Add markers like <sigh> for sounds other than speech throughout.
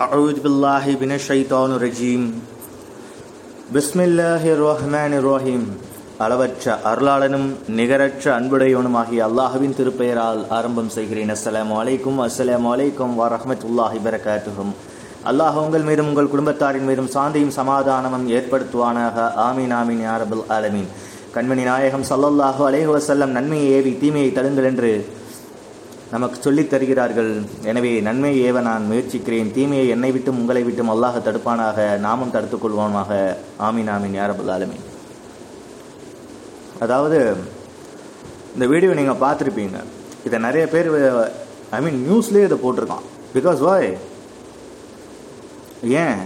أعوذ بالله من الشيطان الرجيم بسم الله الرحمن الرحيم அளவற்ற அருளாளனும் நிகரற்ற அன்புடையவனுமாகிய அல்லாஹுவின் திருப்பெயரால் ஆரம்பம் செய்கிறேன் அஸ்ஸலாமு அலைக்கும் அஸ்ஸலாமு அலைக்கும் வரஹ்மத்துல்லாஹி பரகாத்துஹும் அல்லாஹ் உங்கள் மீதும் உங்கள் குடும்பத்தாரின் மீதும் சாந்தியும் சமாதானமும் ஏற்படுத்துவானாக ஆமீன் ஆமீன் யாரபுல் ஆலமீன் கண்மணி நாயகம் ஸல்லல்லாஹு அலைஹி வஸல்லம் நன்மையை ஏவி தீமையை தடுங்கள் என்று நமக்கு சொல்லித் தருகிறார்கள் எனவே நன்மை ஏவ நான் முயற்சிக்கிறேன். தீமையை என்னை விட்டும் உங்களை விட்டும் அல்லாஹ் தடுப்பானாக. நாமும் தடுத்துக் கொள்வோமாக ஆமீன் ஆமீன் யாரபுல் ஆலமீன். அதாவது இந்த வீடியோ நீங்கள் பார்த்துருப்பீங்க. இதை நிறைய பேர் ஐ மீன் நியூஸ்லேயே இதை போட்டிருக்கான். பிகாஸ் வாய் ஏன்?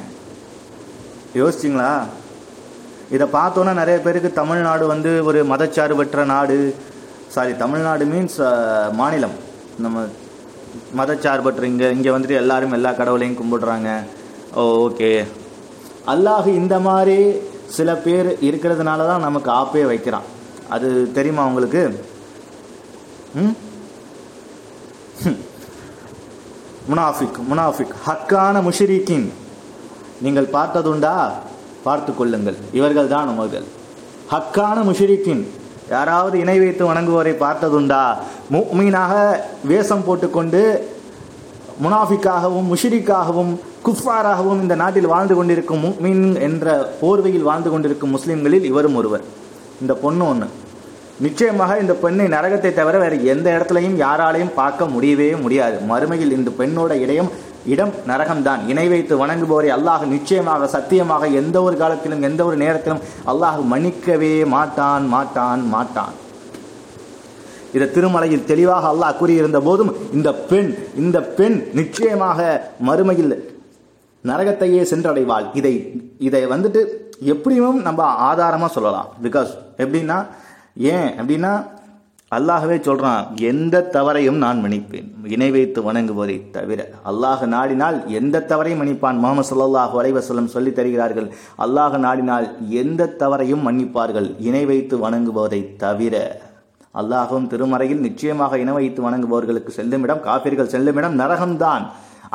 யோசிச்சிங்களா? இதை பார்த்தோன்னா நிறைய பேருக்கு தமிழ்நாடு வந்து ஒரு மதச்சார்பற்ற நாடு. சாரி தமிழ்நாடு மீன்ஸ் மாநிலம். நம்ம மதச்சார்பற்று இங்கே இங்கே வந்துட்டு எல்லாரும் எல்லா கடவுளையும் கும்பிடுறாங்க. ஓ ஓகே. அல்லாஹ் இந்த மாதிரி சில பேர் இருக்கிறதுனால தான் நமக்கு ஆப்பே வைக்கிறான். அது தெரியுமா உங்களுக்கு? ம்? <laughs> முனாஃபிக் முனாஃபிக். ஹக்கான முஷிரிக்கின். நீங்கள் பார்த்ததுண்டா? பார்த்து கொள்ளுங்கள். இவர்கள் தான் அவர்கள் ஹக்கான முஷிரிக்கின். யாராவது இணை வைத்து வணங்குவோரை பார்த்ததுண்டா? மீனாக வேஷம் போட்டுக்கொண்டு முனாஃபிக்காகவும் முஷிரிக்காகவும் குஃபாராகவும் இந்த நாட்டில் வாழ்ந்து கொண்டிருக்கும் மீன் என்ற போர்வையில் வாழ்ந்து கொண்டிருக்கும் முஸ்லிம்களில் இவரும் ஒருவர். இந்த பொண்ணு ஒன்று நிச்சயமாக இந்த பெண்ணை நரகத்தை தவிர வேறு எந்த இடத்துலையும் யாராலையும் பார்க்க முடியவே முடியாது. மறுமையில் இந்த பெண்ணோட இடையும் இடம் நரகம்தான். இணை வைத்து வணங்குபவரை அல்லாஹ் நிச்சயமாக சத்தியமாக எந்த ஒரு காலத்திலும் எந்த ஒரு நேரத்திலும் அல்லாஹ் மன்னிக்கவே மாட்டான் மாட்டான் மாட்டான். இதை திருமலையில் தெளிவாக அல்லாஹ் கூறியிருந்த போதும் இந்த பெண் இந்த பெண் நிச்சயமாக மறுமையில் நரகத்தையே சென்றடைவாள். இதை இதை வந்துட்டு எப்படியும் நம்ம ஆதாரமாக சொல்லலாம். பிகாஸ் எப்படின்னா ஏன்? அப்படின்னா அல்லாஹவே சொல்றான் எந்த தவறையும் நான் மன்னிப்பேன். இணை வைத்து வணங்குவதை தவிர அல்லாஹ் நாடினால் எந்த தவறையும் மன்னிப்பான். முகமது சல்லாஹூ அலைவசல்லம் சொல்லி தருகிறார்கள் அல்லாஹ் நாடினால் எந்த தவறையும் மன்னிப்பார்கள் இணை வைத்து வணங்குவதை தவிர. அல்லாஹும் திருமறையில் நிச்சயமாக இணை வைத்து வணங்குபவர்களுக்கு செல்லுமிடம் காப்பீர்கள் செல்லுமிடம் நரகம்தான்.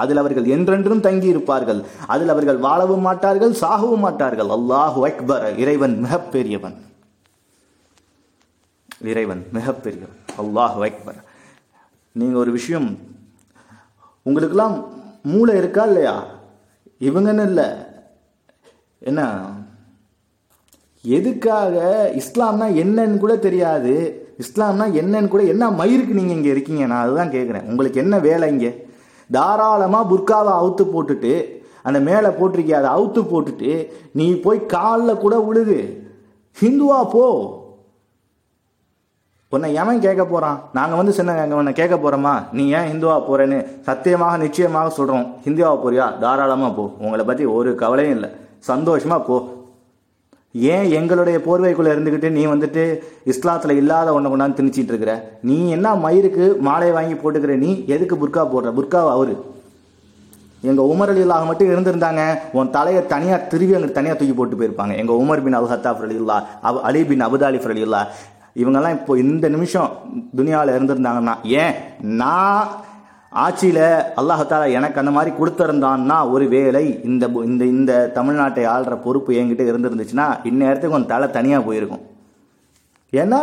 அதில் அவர்கள் என்றென்றும் தங்கி இருப்பார்கள். அதில் அவர்கள் வாழவும் மாட்டார்கள் சாகவும் மாட்டார்கள். அல்லாஹு அக்பர் இறைவன் மிகப்பெரியவன். இறைவன் மிகப்பெரிய அல்லாஹ் வைக்பர் நீங்கள் ஒரு விஷயம் உங்களுக்கெல்லாம் மூளை இருக்கா இல்லையா? இவங்கன்னு இல்லை. என்ன? எதுக்காக இஸ்லாம்னா என்னன்னு கூட தெரியாது. இஸ்லாம்னா என்னன்னு கூட என்ன மயிருக்கு நீங்கள் இங்கே இருக்கீங்க? நான் அதுதான் கேட்குறேன் உங்களுக்கு என்ன வேலை இங்கே? தாராளமாக புர்காவை அவுத்து போட்டுட்டு அந்த மேலே போட்டிருக்கிய? அதை அவுத்து போட்டுட்டு நீ போய் காலில் கூட உழுது. ஹிந்துவா போ. உன்னை எவன் கேட்க போறான்? நாங்க வந்து சின்ன உன்னை கேட்க போறோமா? நீ ஏன் ஹிந்துவா போறேன்னு சத்தியமாக நிச்சயமாக சொல்றோம். ஹிந்துவா போறியா? தாராளமா போ. உங்களை பத்தி ஒரு கவலையும் இல்லை. சந்தோஷமா போ. ஏன் எங்களுடைய போர்வைக்குள்ள இருந்துக்கிட்டு நீ வந்துட்டு இஸ்லாத்துல இல்லாத ஒன்றை கொண்டாந்து திணிச்சிட்டு இருக்கிற? நீ என்ன மயிருக்கு மாலையை வாங்கி போட்டுக்கிற? நீ எதுக்கு புர்கா போடுற? புர்காவா அவரு? எங்க உமர் அலி இல்லாக மட்டும் இருந்திருந்தாங்க. உன் தலையை தனியா திருவி அங்கே தனியா தூக்கி போட்டு போயிருப்பாங்க. எங்க உமர் பின் அல் ஹத்தாஃப் அலி இல்லா அலி பின் அபுதாலிஃப் அலி இல்லா இவங்கெல்லாம் இப்போ இந்த நிமிஷம் துனியாவில் இருந்திருந்தாங்கன்னா ஏன்? நான் ஆட்சியில் அல்லாஹால எனக்கு அந்த மாதிரி கொடுத்துருந்தான்னா ஒரு வேலை இந்த இந்த இந்த தமிழ்நாட்டை ஆள்ற பொறுப்பு என்கிட்ட இருந்திருந்துச்சுன்னா இந்நேரத்துக்கு உன் தலை தனியாக போயிருக்கும். ஏன்னா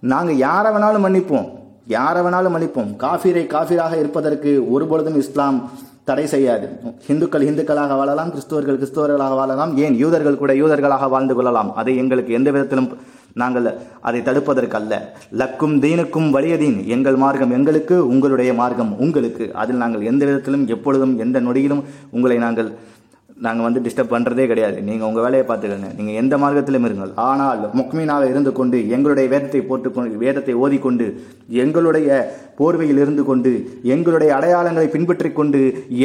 நாங்கள் யாரை வேணாலும் மன்னிப்போம். யாரை வேணாலும் மன்னிப்போம். காஃபீரை காஃபீராக இருப்பதற்கு ஒருபொழுதும் இஸ்லாம் தடை செய்யாது. இந்துக்கள் இந்துக்களாக வாழலாம் கிறிஸ்தவர்கள் கிறிஸ்தவர்களாக வாழலாம் ஏன் யூதர்கள் கூட யூதர்களாக வாழ்ந்து கொள்ளலாம்? அதை எங்களுக்கு எந்த விதத்திலும் நாங்கள் அதை தடுப்பதற்கல்ல. லக்கும் தீனுக்கும் வலியதீன் எங்கள் மார்க்கம் எங்களுக்கு உங்களுடைய மார்க்கம் உங்களுக்கு. அதில் நாங்கள் எந்த விதத்திலும் எப்பொழுதும் எந்த நொடியிலும் உங்களை நாங்கள் நாங்கள் வந்து டிஸ்டர்ப் பண்ணுறதே கிடையாது. நீங்கள் உங்கள் வேலையை பார்த்துக்கோங்க. நீங்கள் எந்த மார்க்கத்திலும் இருங்கள். ஆனால் முக்மீனாக இருந்து கொண்டு எங்களுடைய வேதத்தை போட்டுக்கொண்டு வேதத்தை ஓதிக்கொண்டு எங்களுடைய போர்வையில் இருந்து கொண்டு எங்களுடைய அடையாளங்களை பின்பற்றி கொண்டு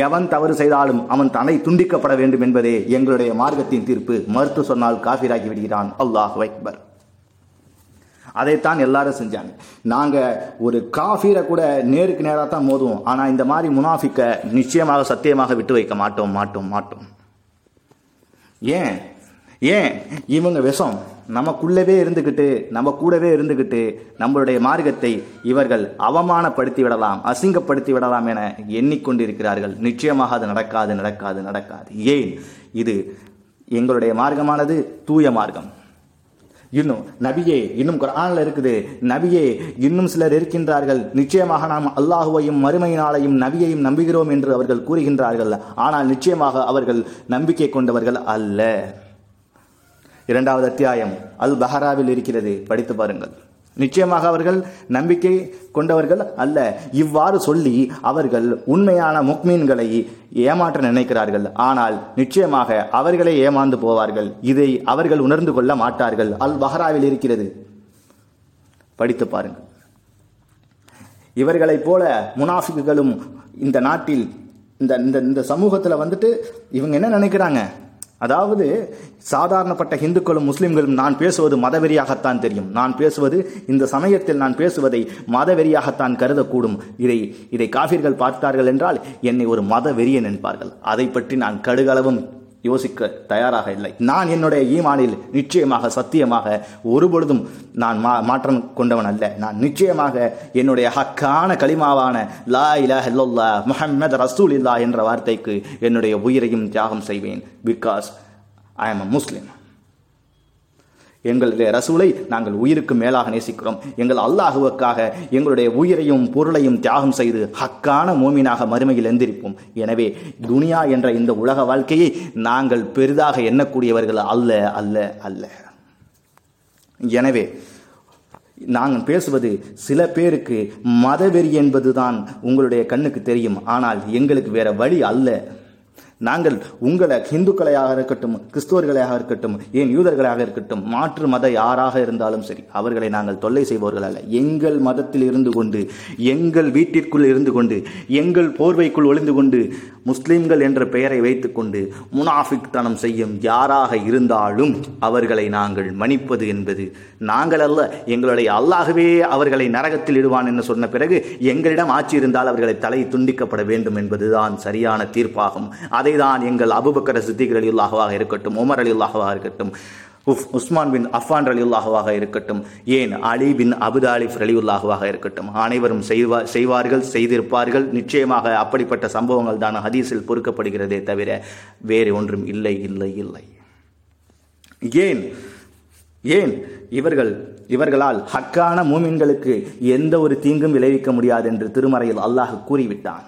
எவன் தவறு செய்தாலும் அவன் தலை துண்டிக்கப்பட வேண்டும் என்பதே எங்களுடைய மார்க்கத்தின் தீர்ப்பு. மறுத்து சொன்னால் காஃபிராக்கி விடுகிறான். அல்லாஹ் வைக்பர் அதைத்தான் எல்லாரும் செஞ்சாங்க. நாங்கள் ஒரு காஃபீரை கூட நேருக்கு நேராக தான் மோதுவோம். ஆனால் இந்த மாதிரி முனாஃபிக்க நிச்சயமாக சத்தியமாக விட்டு வைக்க மாட்டோம் மாட்டோம் மாட்டோம். ஏன்? ஏன்? இவங்க விஷம் நமக்குள்ளவே இருந்துக்கிட்டு நம்ம கூடவே இருந்துக்கிட்டு நம்மளுடைய மார்க்கத்தை இவர்கள் அவமானப்படுத்தி விடலாம் அசிங்கப்படுத்தி விடலாம் என எண்ணிக்கொண்டிருக்கிறார்கள். நிச்சயமாக அது நடக்காது நடக்காது நடக்காது. ஏன்? இது எங்களுடைய மார்க்கமானது தூய மார்க்கம். இன்னும் நபியே இன்னும் குரானில் இருக்குது நபியே இன்னும் சிலர் இருக்கின்றார்கள். நிச்சயமாக நாம் அல்லாஹுவையும் மறுமை நாளையும் நபியையும் நம்புகிறோம் என்று அவர்கள் கூறுகின்றார்கள். ஆனால் நிச்சயமாக அவர்கள் நம்பிக்கை கொண்டவர்கள் அல்ல. இரண்டாவது அத்தியாயம் அல் பஹராவில் இருக்கிறது. படித்து பாருங்கள். நிச்சயமாக அவர்கள் நம்பிக்கை கொண்டவர்கள் அல்ல. இவ்வாறு சொல்லி அவர்கள் உண்மையான முக்மீன்களை ஏமாற்ற நினைக்கிறார்கள். ஆனால் நிச்சயமாக அவர்களே ஏமாந்து போவார்கள். இதை அவர்கள் உணர்ந்து கொள்ள மாட்டார்கள். அல் பஹராவில் இருக்கிறது. படித்து பாருங்கள். இவர்களைப் போல முனாஃபிக்குகளும் இந்த நாட்டில் இந்த இந்த இந்த சமூகத்தில் வந்துட்டு இவங்க என்ன நினைக்கிறாங்க? அதாவது சாதாரணப்பட்ட இந்துக்களும் முஸ்லிம்களும் நான் பேசுவது மதவெறியாகத்தான் தெரியும். நான் பேசுவது இந்த சமயத்தில் நான் பேசுவதை மதவெறியாகத்தான் கருதக்கூடும். இதை இதை காஃபிர்கள் பார்த்தார்கள் என்றால் என்னை ஒரு மதவெறியன் என்பார்கள். அதை பற்றி நான் கடுகளவும் யோசிக்க தயாராக இல்லை. நான் என்னுடைய ஈமானில் நிச்சயமாக சத்தியமாக ஒருபொழுதும் நான் மா மாற்றம் கொண்டவன் அல்ல. நான் நிச்சயமாக என்னுடைய ஹக்கான களிமாவான லா இலா இல்லல்லா முஹம்மது ரசூல் இல்லா என்ற வார்த்தைக்கு என்னுடைய உயிரையும் தியாகம் செய்வேன். பிகாஸ் ஐ எம் அ முஸ்லீம் எங்களுடைய ரசூலை நாங்கள் உயிருக்கு மேலாக நேசிக்கிறோம். எங்கள் அல்லாஹுவுக்காக எங்களுடைய உயிரையும் பொருளையும் தியாகம் செய்து ஹக்கான மோமினாக மறுமையில் எந்திரிப்போம். எனவே துனியா என்ற இந்த உலக வாழ்க்கையை நாங்கள் பெரிதாக எண்ணக்கூடியவர்கள் அல்ல அல்ல அல்ல. எனவே நாங்கள் பேசுவது சில பேருக்கு மதவெறி என்பதுதான் உங்களுடைய கண்ணுக்கு தெரியும். ஆனால் எங்களுக்கு வேற வழி அல்ல. நாங்கள் உங்களை இந்துக்களையாக இருக்கட்டும் கிறிஸ்துவர்களாக இருக்கட்டும் ஏன் யூதர்களாக இருக்கட்டும் மாற்று மத யாராக இருந்தாலும் சரி அவர்களை நாங்கள் தொல்லை செய்பவர்கள் அல்ல. எங்கள் மதத்தில் இருந்து கொண்டு எங்கள் வீட்டிற்குள் இருந்து கொண்டு எங்கள் போர்வைக்குள் ஒளிந்து கொண்டு முஸ்லிம்கள் என்ற பெயரை வைத்துக்கொண்டு முனாஃபிக் தனம் செய்யும் யாராக இருந்தாலும் அவர்களை நாங்கள் மன்னிப்பது என்பது நாங்கள் அல்ல எங்களுடைய அல்லாகவே அவர்களை நரகத்தில் இடுவான் என்று சொன்ன பிறகு எங்களிடம் ஆட்சி இருந்தால் அவர்களை தலை துண்டிக்கப்பட வேண்டும் என்பதுதான் சரியான தீர்ப்பாகும். அதை தான் எங்கள் அபுபக்கர சித்திகர் அலி அல்லாஹாக இருக்கட்டும் உமர் அலி அல்லாஹாக இருக்கட்டும் உஃப் உஸ்மான் பின் அஃபான் அலி இருக்கட்டும் ஏன் அலி பின் அபுதாலிஃப் அலி இருக்கட்டும். அனைவரும் செய்வா செய்வார்கள் செய்திருப்பார்கள். நிச்சயமாக அப்படிப்பட்ட சம்பவங்கள் தான் ஹதீஸில் பொறுக்கப்படுகிறதே தவிர வேறு ஒன்றும் இல்லை இல்லை இல்லை. ஏன் ஏன் இவர்கள் இவர்களால் ஹக்கான மூமின்களுக்கு எந்த ஒரு தீங்கும் விளைவிக்க முடியாது என்று திருமறையில் அல்லாஹ் கூறிவிட்டான்.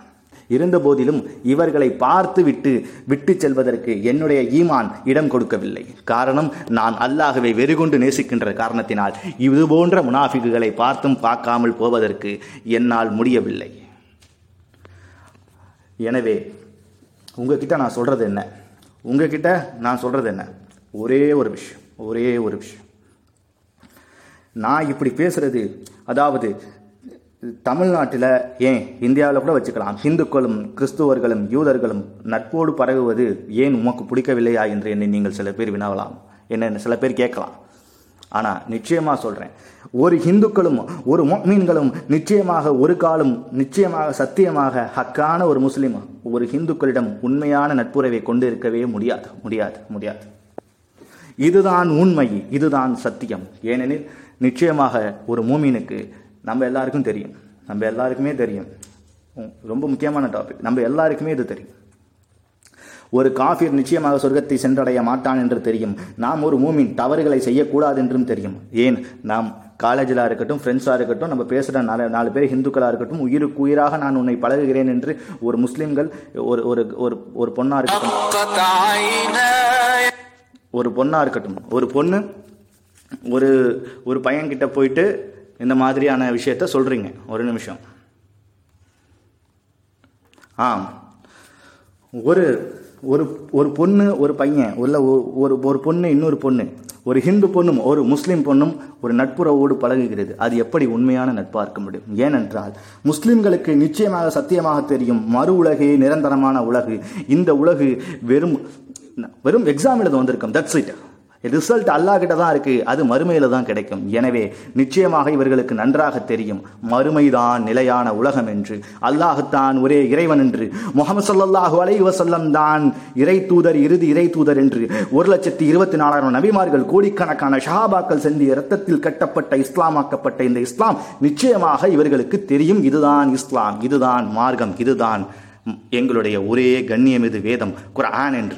இருந்த போதிலும் இவர்களை பார்த்து விட்டு விட்டு செல்வதற்கு என்னுடைய ஈமான் இடம் கொடுக்கவில்லை. காரணம் நான் அல்லாஹுவை வெறிகொண்டு நேசிக்கின்ற காரணத்தினால் இது போன்ற முனாஃபிக்குகளை பார்த்தும் பார்க்காமல் போவதற்கு என்னால் முடியவில்லை. எனவே உங்ககிட்ட நான் சொல்றது என்ன? உங்ககிட்ட நான் சொல்றது என்ன? ஒரே ஒரு விஷயம் ஒரே ஒரு விஷயம். நான் இப்படி பேசுறது அதாவது தமிழ்நாட்டில் ஏன் இந்தியாவில் கூட வச்சுக்கலாம். இந்துக்களும் கிறிஸ்துவர்களும் யூதர்களும் நட்போடு பரவுவது ஏன் உமக்கு பிடிக்கவில்லையா என்று என்னை நீங்கள் சில பேர் வினவலாம். என்ன சில பேர் கேட்கலாம். ஆனால் நிச்சயமாக சொல்கிறேன் ஒரு ஹிந்துக்களும் ஒரு மீன்களும் நிச்சயமாக ஒரு காலம் நிச்சயமாக சத்தியமாக ஹக்கான ஒரு முஸ்லீம் ஒரு ஹிந்துக்களிடம் உண்மையான நட்புறவை கொண்டு இருக்கவே முடியாது. முடியாது முடியாது. இதுதான் உண்மை இதுதான் சத்தியம். ஏனெனில் நிச்சயமாக ஒரு மூமீனுக்கு நம்ம எல்லாருக்கும் தெரியும். நம்ம எல்லாருக்குமே தெரியும். ரொம்ப முக்கியமான டாபிக் நம்ம எல்லாருக்குமே இது தெரியும். ஒரு காஃபிர் நிச்சயமாக சொர்க்கத்தை சென்றடைய மாட்டான் என்று தெரியும். நாம் ஒரு மூமின் தவறுகளை செய்யக்கூடாது என்றும் தெரியும். ஏன்? நாம் காலேஜில் இருக்கட்டும் ஃப்ரெண்ட்ஸாக இருக்கட்டும் நம்ம பேசுகிற நாலு நாலு பேர் ஹிந்துக்களாக இருக்கட்டும் உயிருக்கு உயிராக நான் உன்னை பழகுகிறேன் என்று ஒரு முஸ்லீம்கள் ஒரு ஒரு ஒரு ஒரு பொண்ணாக இருக்கட்டும். ஒரு பொண்ணாக இருக்கட்டும். ஒரு பொண்ணு ஒரு ஒரு பையன்கிட்ட போயிட்டு இந்த மாதிரியான விஷயத்த சொல்கிறீங்க ஒரு நிமிஷம். ஆம். ஒரு ஒரு ஒரு பொண்ணு ஒரு பையன் உள்ள ஒரு ஒரு பொண்ணு இன்னொரு பொண்ணு ஒரு ஹிந்து பொண்ணும் ஒரு முஸ்லீம் பொண்ணும் ஒரு நட்புறவோடு பழகுகிறது. அது எப்படி உண்மையான நட்பாக இருக்க முடியும்? ஏனென்றால் முஸ்லிம்களுக்கு நிச்சயமாக சத்தியமாக தெரியும் மறு உலகே நிரந்தரமான உலகு. இந்த உலகு வெறும் வெறும் எக்ஸாம் எழுத வந்திருக்கோம். தட்ஸ் இட் ரிசல்ட் அல்லாஹ் கிட்ட தான் இருக்கு. அது மறுமையில தான் கிடைக்கும். எனவே நிச்சயமாக இவர்களுக்கு நன்றாக தெரியும். மறுமைதான் நிலையான உலகம் என்று. அல்லாஹ் தான் ஒரே இறைவன் என்று. முகமது சல்லாஹு அலைஹி தான் இறை தூதர் இறுதி இறை தூதர் என்று. ஒரு லட்சத்தி இருபத்தி நாலாயிரம் நபிமார்கள் கோடிக்கணக்கான ஷஹாபாக்கள் சென்று இரத்தத்தில் கட்டப்பட்ட இஸ்லாமாக்கப்பட்ட இந்த இஸ்லாம் நிச்சயமாக இவர்களுக்கு தெரியும். இதுதான் இஸ்லாம். இதுதான் மார்க்கம். இதுதான் எங்களுடைய ஒரே கண்ணியம் இது வேதம் குரான் என்று.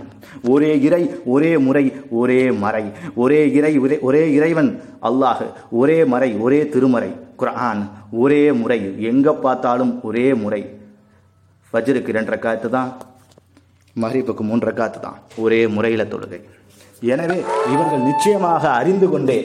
ஒரே இறை ஒரே முறை ஒரே மறை. ஒரே இறை ஒரே ஒரே இறைவன் அல்லாஹ். ஒரே மறை ஒரே திருமறை. குரான் ஒரே முறை. எங்கே பார்த்தாலும் ஒரே முறை. ஃபஜ்ருக்கு ரெண்டரை காத்து தான் மஹரிப்புக்கு மூன்றரை காத்து தான். ஒரே முறையில் தொழுகை. எனவே இவர்கள் நிச்சயமாக அறிந்து கொண்டே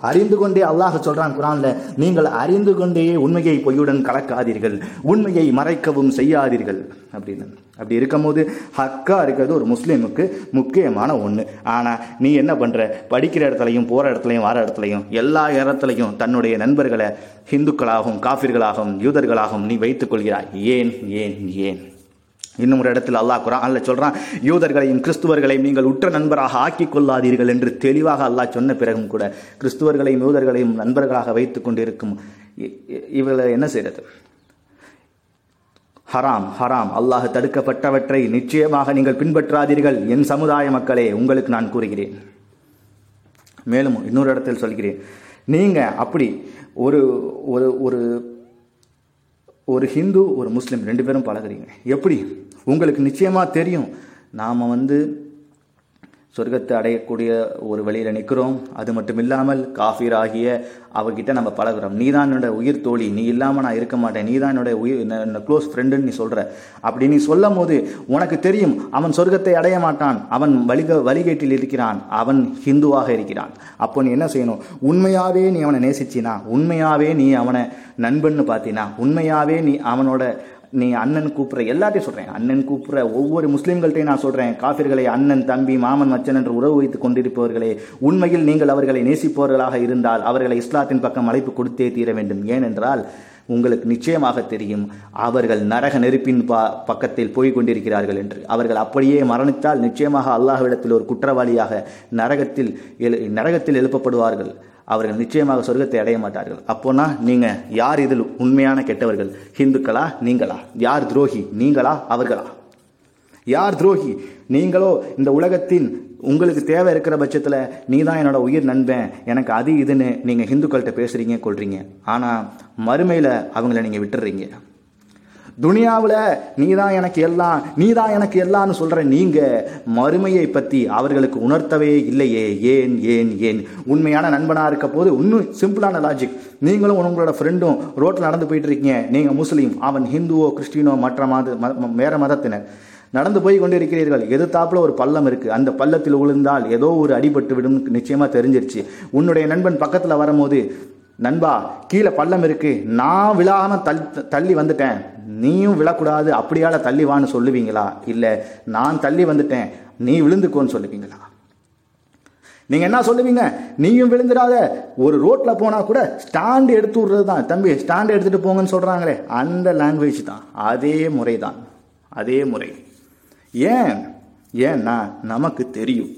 அறிந்து கொண்டே அல்லாஹ் சொல்றான் குரான்ல நீங்கள் அறிந்து கொண்டே உண்மையை பொய்யுடன் கலக்காதீர்கள். உண்மையை மறைக்கவும் செய்யாதீர்கள். அப்படின்னு. அப்படி இருக்கும்போது ஹக்கா இருக்கிறது ஒரு முஸ்லீமுக்கு முக்கியமான ஒன்று ஆனால் நீ என்ன பண்ற? படிக்கிற இடத்துலையும் போற இடத்துலையும் வர இடத்துலையும் எல்லா இடத்துலையும் தன்னுடைய நண்பர்களை ஹிந்துக்களாகவும் காஃபிர்களாகவும் யூதர்களாகவும் நீ வைத்துக் கொள்கிறாய். ஏன் ஏன் ஏன்? இன்னும் ஒரு இடத்தில் அல்லாஹ் குரான் அல்ல சொல்கிறான் யூதர்களையும் கிறிஸ்துவர்களையும் நீங்கள் உற்ற நண்பராக ஆக்கி கொள்ளாதீர்கள் என்று தெளிவாக அல்லாஹ் சொன்ன பிறகும் கூட கிறிஸ்துவர்களையும் யூதர்களையும் நண்பர்களாக வைத்துக் கொண்டிருக்கும் இ- இவர்களை என்ன செய்கிறது ஹராம் ஹராம். அல்லாஹ் தடுக்கப்பட்டவற்றை நிச்சயமாக நீங்கள் பின்பற்றாதீர்கள். என் சமுதாய மக்களே உங்களுக்கு நான் கூறுகிறேன். மேலும் இன்னொரு இடத்தில் சொல்கிறேன். நீங்கள் அப்படி ஒரு ஒரு ஒரு ஒரு ஹிந்து ஒரு முஸ்லீம் ரெண்டு பேரும் பழகுறீங்க. எப்படி? உங்களுக்கு நிச்சயமாக தெரியும். நாம் வந்து சொர்க்கத்தை அடையக்கூடிய ஒரு வழியில் நிற்கிறோம் அது மட்டும் இல்லாமல் காஃபீர் ஆகிய அவகிட்ட நம்ம பழகுறோம். நீ தான் என்னோட உயிர் தோழி. நீ இல்லாமல் நான் இருக்க மாட்டேன். நீ தான் என்னோட உயிர் என்ன க்ளோஸ் ஃப்ரெண்டுன்னு நீ சொல்கிற அப்படி நீ சொல்லும் போது உனக்கு தெரியும். அவன் சொர்க்கத்தை அடைய மாட்டான். அவன் வழிக வழிகேட்டில் இருக்கிறான். அவன் ஹிந்துவாக இருக்கிறான். அப்போ நீ என்ன செய்யணும்? உண்மையாகவே நீ அவனை நேசிச்சினா உண்மையாகவே நீ அவனை நண்பன்னு பார்த்தினா உண்மையாகவே நீ அவனோட நீ அண்ணன் கூப்பிட்ற எல்லாத்தையும் சொல்கிறேன் அண்ணன் கூப்பிட்ற ஒவ்வொரு முஸ்லீம்கள்ட்டையும் நான் சொல்கிறேன் காஃபிர்களை அண்ணன் தம்பி மாமன் மச்சன் என்று உறவு வைத்துக் கொண்டிருப்பவர்களே உண்மையில் நீங்கள் அவர்களை நேசிப்பவர்களாக இருந்தால் அவர்களை இஸ்லாத்தின் பக்கம் அழைப்பு கொடுத்தே தீர வேண்டும். ஏனென்றால் உங்களுக்கு நிச்சயமாக தெரியும். அவர்கள் நரக நெருப்பின் பா பக்கத்தில் போய் கொண்டிருக்கிறார்கள் என்று. அவர்கள் அப்படியே மரணித்தால் நிச்சயமாக அல்லாஹ்விடத்தில் ஒரு குற்றவாளியாக நரகத்தில் எழு நரகத்தில் எழுப்பப்படுவார்கள். அவர்கள் நிச்சயமாக சொர்க்கத்தை அடைய மாட்டார்கள். அப்போனா நீங்கள் யார் இதில் உண்மையான கெட்டவர்கள்? ஹிந்துக்களா? நீங்களா? யார் துரோகி? நீங்களா? அவர்களா? யார் துரோகி? நீங்களோ இந்த உலகத்தின் உங்களுக்கு தேவை இருக்கிற பட்சத்தில் நீ தான் என்னோடய உயிர் நண்பன். எனக்கு அது இதுன்னு நீங்கள் ஹிந்துக்கள்கிட்ட பேசுகிறீங்க கொள்றீங்க ஆனால் மறுமையில் அவங்கள நீங்கள் விட்டுறீங்க. துனியாவில் நீ தான் எனக்கு எல்லாம் நீ தான் எனக்கு எல்லாம்னு சொல்கிற நீங்கள் மறுமையை பற்றி அவர்களுக்கு உணர்த்தவே இல்லையே. ஏன் ஏன் ஏன்? உண்மையான நண்பனாக இருக்க போது இன்னும் சிம்பிளான லாஜிக் நீங்களும் உங்களோட ஃப்ரெண்டும் ரோட்டில் நடந்து போயிட்டு இருக்கீங்க. நீங்கள் முஸ்லீம் அவன் ஹிந்துவோ கிறிஸ்டினோ மற்ற மத ம- மதத்தினர். நடந்து போய் கொண்டிருக்கிறீர்கள். எதிர்த்தாப்புல ஒரு பள்ளம் இருக்கு? அந்த பள்ளத்தில் விழுந்தால் ஏதோ ஒரு அடிபட்டு விடும் நிச்சயமா தெரிஞ்சிருச்சு. உன்னுடைய நண்பன் பக்கத்துல வரும்போது நண்பா கீழே பள்ளம் இருக்கு. நான் விழாம தள்ளி தள்ளி வந்துட்டேன். நீயும் விழக்கூடாது. அப்படியால தள்ளி வான்னு சொல்லுவீங்களா? இல்ல நான் தள்ளி வந்துட்டேன். நீ விழுந்துக்கோன்னு சொல்லுவீங்களா? நீங்க என்ன சொல்லுவீங்க? நீயும் விழுந்துடாத. ஒரு ரோட்ல போனா கூட ஸ்டாண்ட் எடுத்து விடுறது தான். தம்பி ஸ்டாண்ட் எடுத்துட்டு போங்கன்னு சொல்றாங்களே. அந்த லாங்குவேஜ் தான். அதே முறை தான் அதே முறை. ஏன்? ஏன்னா நமக்கு தெரியும்.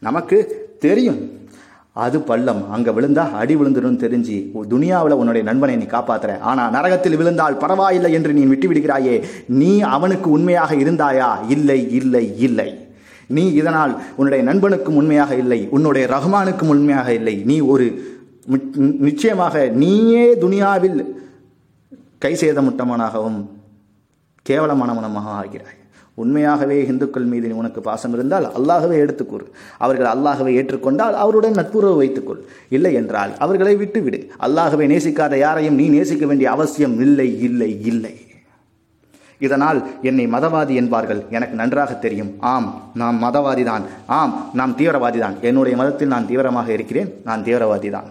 நமக்கு தெரியும். அது பள்ளம். அங்கே விழுந்தா அடி விழுந்துடும் தெரிஞ்சு துனியாவில் உன்னுடைய நண்பனை நீ காப்பாத்துற. ஆனால் நரகத்தில் விழுந்தால் பரவாயில்லை என்று நீ விட்டு விடுகிறாயே. நீ அவனுக்கு உண்மையாக இருந்தாயா? இல்லை இல்லை இல்லை. நீ இதனால் உன்னுடைய நண்பனுக்கும் உண்மையாக இல்லை. உன்னுடைய ரஹ்மானுக்கும் உண்மையாக இல்லை. நீ ஒரு நிச்சயமாக நீயே துனியாவில் கை சேதமுட்டவனாகவும் கேவலமானவனமாக ஆகிறாய். உண்மையாகவே இந்துக்கள் மீது உனக்கு பாசம் இருந்தால் அல்லாகவே எடுத்துக்கூறு. அவர்கள் அல்லாகவே ஏற்றுக்கொண்டால் அவருடன் நட்புறவு வைத்துக்கொள். இல்லை என்றால் அவர்களை விட்டுவிடு. அல்லாகவே நேசிக்காத யாரையும் நீ நேசிக்க வேண்டிய அவசியம் இல்லை இல்லை இல்லை. இதனால் என்னை மதவாதி என்பார்கள். எனக்கு நன்றாக தெரியும். ஆம் நாம் மதவாதி தான் ஆம் நாம் தீவிரவாதி தான் என்னுடைய மதத்தில் நான் தீவிரமாக இருக்கிறேன். நான் தீவிரவாதி தான்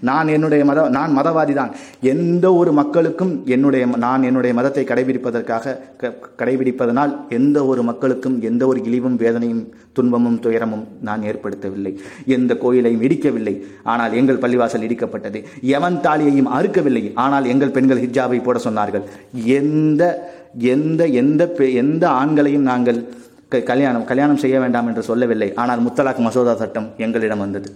நான் என்னுடைய மத நான் மதவாதி தான் எந்த ஒரு மக்களுக்கும் என்னுடைய நான் என்னுடைய மதத்தை கடைபிடிப்பதற்காக க- கடைபிடிப்பதனால் எந்த ஒரு மக்களுக்கும் எந்த ஒரு இழிவும் வேதனையும் துன்பமும் துயரமும் நான் ஏற்படுத்தவில்லை. எந்த கோயிலையும் இடிக்கவில்லை. ஆனால் எங்கள் பள்ளிவாசல் இடிக்கப்பட்டது. எவன் தாலியையும் அறுக்கவில்லை. ஆனால் எங்கள் பெண்கள் ஹிஜாபை போட சொன்னார்கள். எந்த எந்த எந்த பெ- எந்த ஆண்களையும் நாங்கள் க- கல்யாணம் கல்யாணம் செய்ய வேண்டாம் என்று சொல்லவில்லை. ஆனால் முத்தலாக் மசோதா சட்டம் எங்களிடம் வந்தது.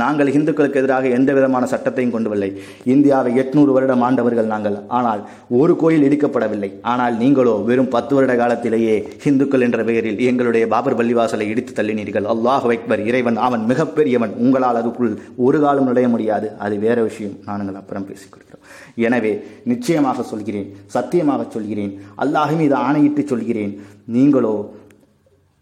நாங்கள் இந்துக்களுக்கு எதிராக எந்த விதமான சட்டத்தையும் கொண்டு வரலை இந்தியாவை எட்நூறு வருடம் ஆண்டவர்கள் நாங்கள். ஆனால் ஒரு கோயில் இடிக்கப்படவில்லை. ஆனால் நீங்களோ வெறும் பத்து வருட காலத்திலேயே இந்துக்கள் என்ற பெயரில் எங்களுடைய பாபர் பள்ளிவாசலை இடித்து தள்ளினீர்கள். அல்லாஹ் அக்பர் இறைவன் அவன் மிகப்பெரியவன். உங்களால் அதுக்குள் ஒரு காலம் நுழைய முடியாது. அது வேற விஷயம். நாங்கள் அப்புறம் பேசிக்கொள்கிறோம் எனவே நிச்சயமாக சொல்கிறேன் சத்தியமாக சொல்கிறேன் அல்லாஹ் மீது ஆணையிட்டு சொல்கிறேன். நீங்களோ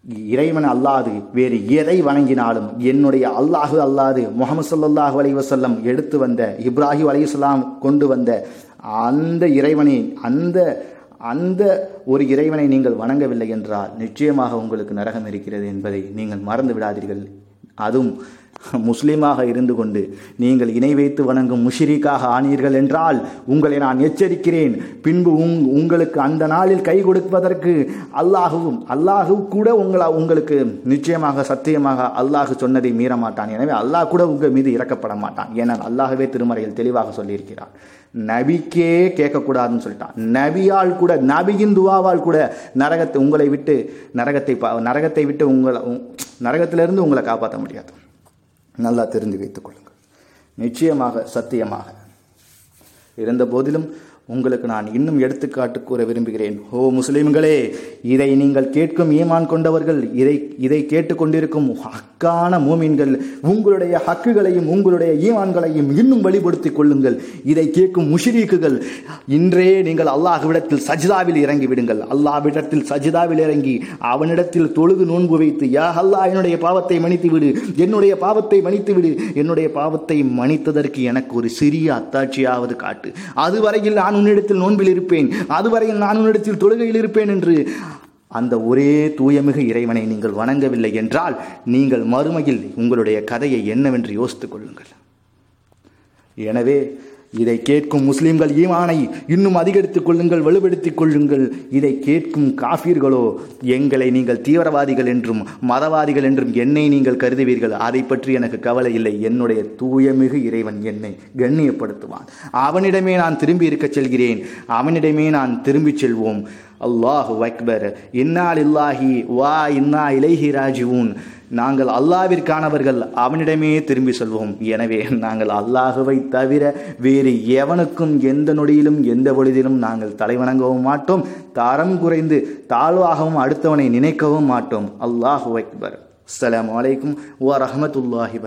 இறைவன் அல்லாது வேறு எதை வணங்கினாலும் என்னுடைய அல்லாஹு அல்லாது முகமது சல்லாஹு அலைஹி எடுத்து வந்த இப்ராஹிம் அலைஹிஸ்ஸலாம் கொண்டு வந்த அந்த இறைவனை அந்த அந்த ஒரு இறைவனை நீங்கள் வணங்கவில்லை என்றால் நிச்சயமாக உங்களுக்கு நரகம் இருக்கிறது என்பதை நீங்கள் மறந்து விடாதீர்கள். அதுவும் முஸ்லீமாக இருந்து கொண்டு நீங்கள் இணை வைத்து வணங்கும் முஷிரிக்காக ஆனீர்கள் என்றால் உங்களை நான் எச்சரிக்கிறேன். பின்பு உங் உங்களுக்கு அந்த நாளில் கை கொடுப்பதற்கு அல்லாஹுவும் அல்லாஹு கூட உங்களா உங்களுக்கு நிச்சயமாக சத்தியமாக அல்லாஹ் சொன்னதை மீற மாட்டான் எனவே அல்லாஹ் கூட உங்கள் மீது இறக்கப்பட மாட்டான் ஏனால் அல்லாஹவே திருமறையில் தெளிவாக சொல்லியிருக்கிறார். நபிக்கே கேட்கக்கூடாதுன்னு சொல்லிட்டான். நபியால் கூட நபியின் துவாவால் கூட நரகத்தை உங்களை விட்டு நரகத்தை பா- நரகத்தை விட்டு உங்களை நரகத்திலிருந்து உங்களை காப்பாற்ற முடியாது. நல்லா தெரிந்து வைத்துக் கொள்ளுங்கள். நிச்சயமாக சத்தியமாக. இருந்த போதிலும் உங்களுக்கு நான் இன்னும் எடுத்துக்காட்டு கூற விரும்புகிறேன். ஓ முஸ்லிம்களே இதை நீங்கள் கேட்கும் ஈமான் கொண்டவர்கள் இதை இதை கேட்டுக்கொண்டிருக்கும் ஹக்கான மூமின்கள் உங்களுடைய ஹக்குகளையும் உங்களுடைய ஈமான்களையும் இன்னும் வழிபடுத்திக் கொள்ளுங்கள். இதை கேட்கும் முஷிரீக்குகள் இன்றே நீங்கள் அல்லாஹ்விடத்தில் சஜிதாவில் இறங்கி விடுங்கள். அல்லாஹ்விடத்தில் சஜிதாவில் இறங்கி அவனிடத்தில் தொழுது நோன்பு வைத்து யா அல்லாஹ் என்னுடைய பாவத்தை மன்னித்து விடு என்னுடைய பாவத்தை மன்னித்து விடு. என்னுடைய பாவத்தை மன்னித்ததற்கு எனக்கு ஒரு சிறிய அத்தாட்சியாவது காட்டு. அதுவரையில் நான் உன்னிடத்தில் நோன்பில் இருப்பேன் அதுவரையில் நான் உன்னிடத்தில் தொழுகையில் இருப்பேன் என்று. அந்த ஒரே தூயமிகு இறைவனை நீங்கள் வணங்கவில்லை என்றால் நீங்கள் மறுமையில் உங்களுடைய கதையை என்னவென்று யோசித்துக் கொள்ளுங்கள். எனவே இதை கேட்கும் முஸ்லிம்கள் ஈமானை இன்னும் அதிகரித்துக் கொள்ளுங்கள் வலுப்படுத்திக் கொள்ளுங்கள். இதை கேட்கும் காஃபீர்களோ எங்களை நீங்கள் தீவிரவாதிகள் என்றும் மதவாதிகள் என்றும் என்னை நீங்கள் கருதுவீர்கள். அதை பற்றி எனக்கு கவலை இல்லை. என்னுடைய தூயமிகு இறைவன் என்னை கண்ணியப்படுத்துவான். அவனிடமே நான் திரும்பி இருக்கச் செல்கிறேன். அவனிடமே நான் திரும்பிச் செல்வோம். அல்லாஹு அக்பர். இன்னால் இல்லாஹி வா இன்னா இலைஹி ராஜிவூன். நாங்கள் அல்லாவிற்கானவர்கள் அவனிடமே திரும்பி செல்வோம். எனவே நாங்கள் அல்லாஹுவை தவிர வேறு எவனுக்கும் எந்த நொடியிலும் எந்த பொழுதிலும் நாங்கள் தலைவணங்கவும் மாட்டோம். தரம் குறைந்து தாழ்வாகவும் அடுத்தவனை நினைக்கவும் மாட்டோம். அல்லாஹு அக்பர். அஸ்லாம் வலைக்கும் வரமத்துல்லாஹி ரஹ்மத்துல்லாஹி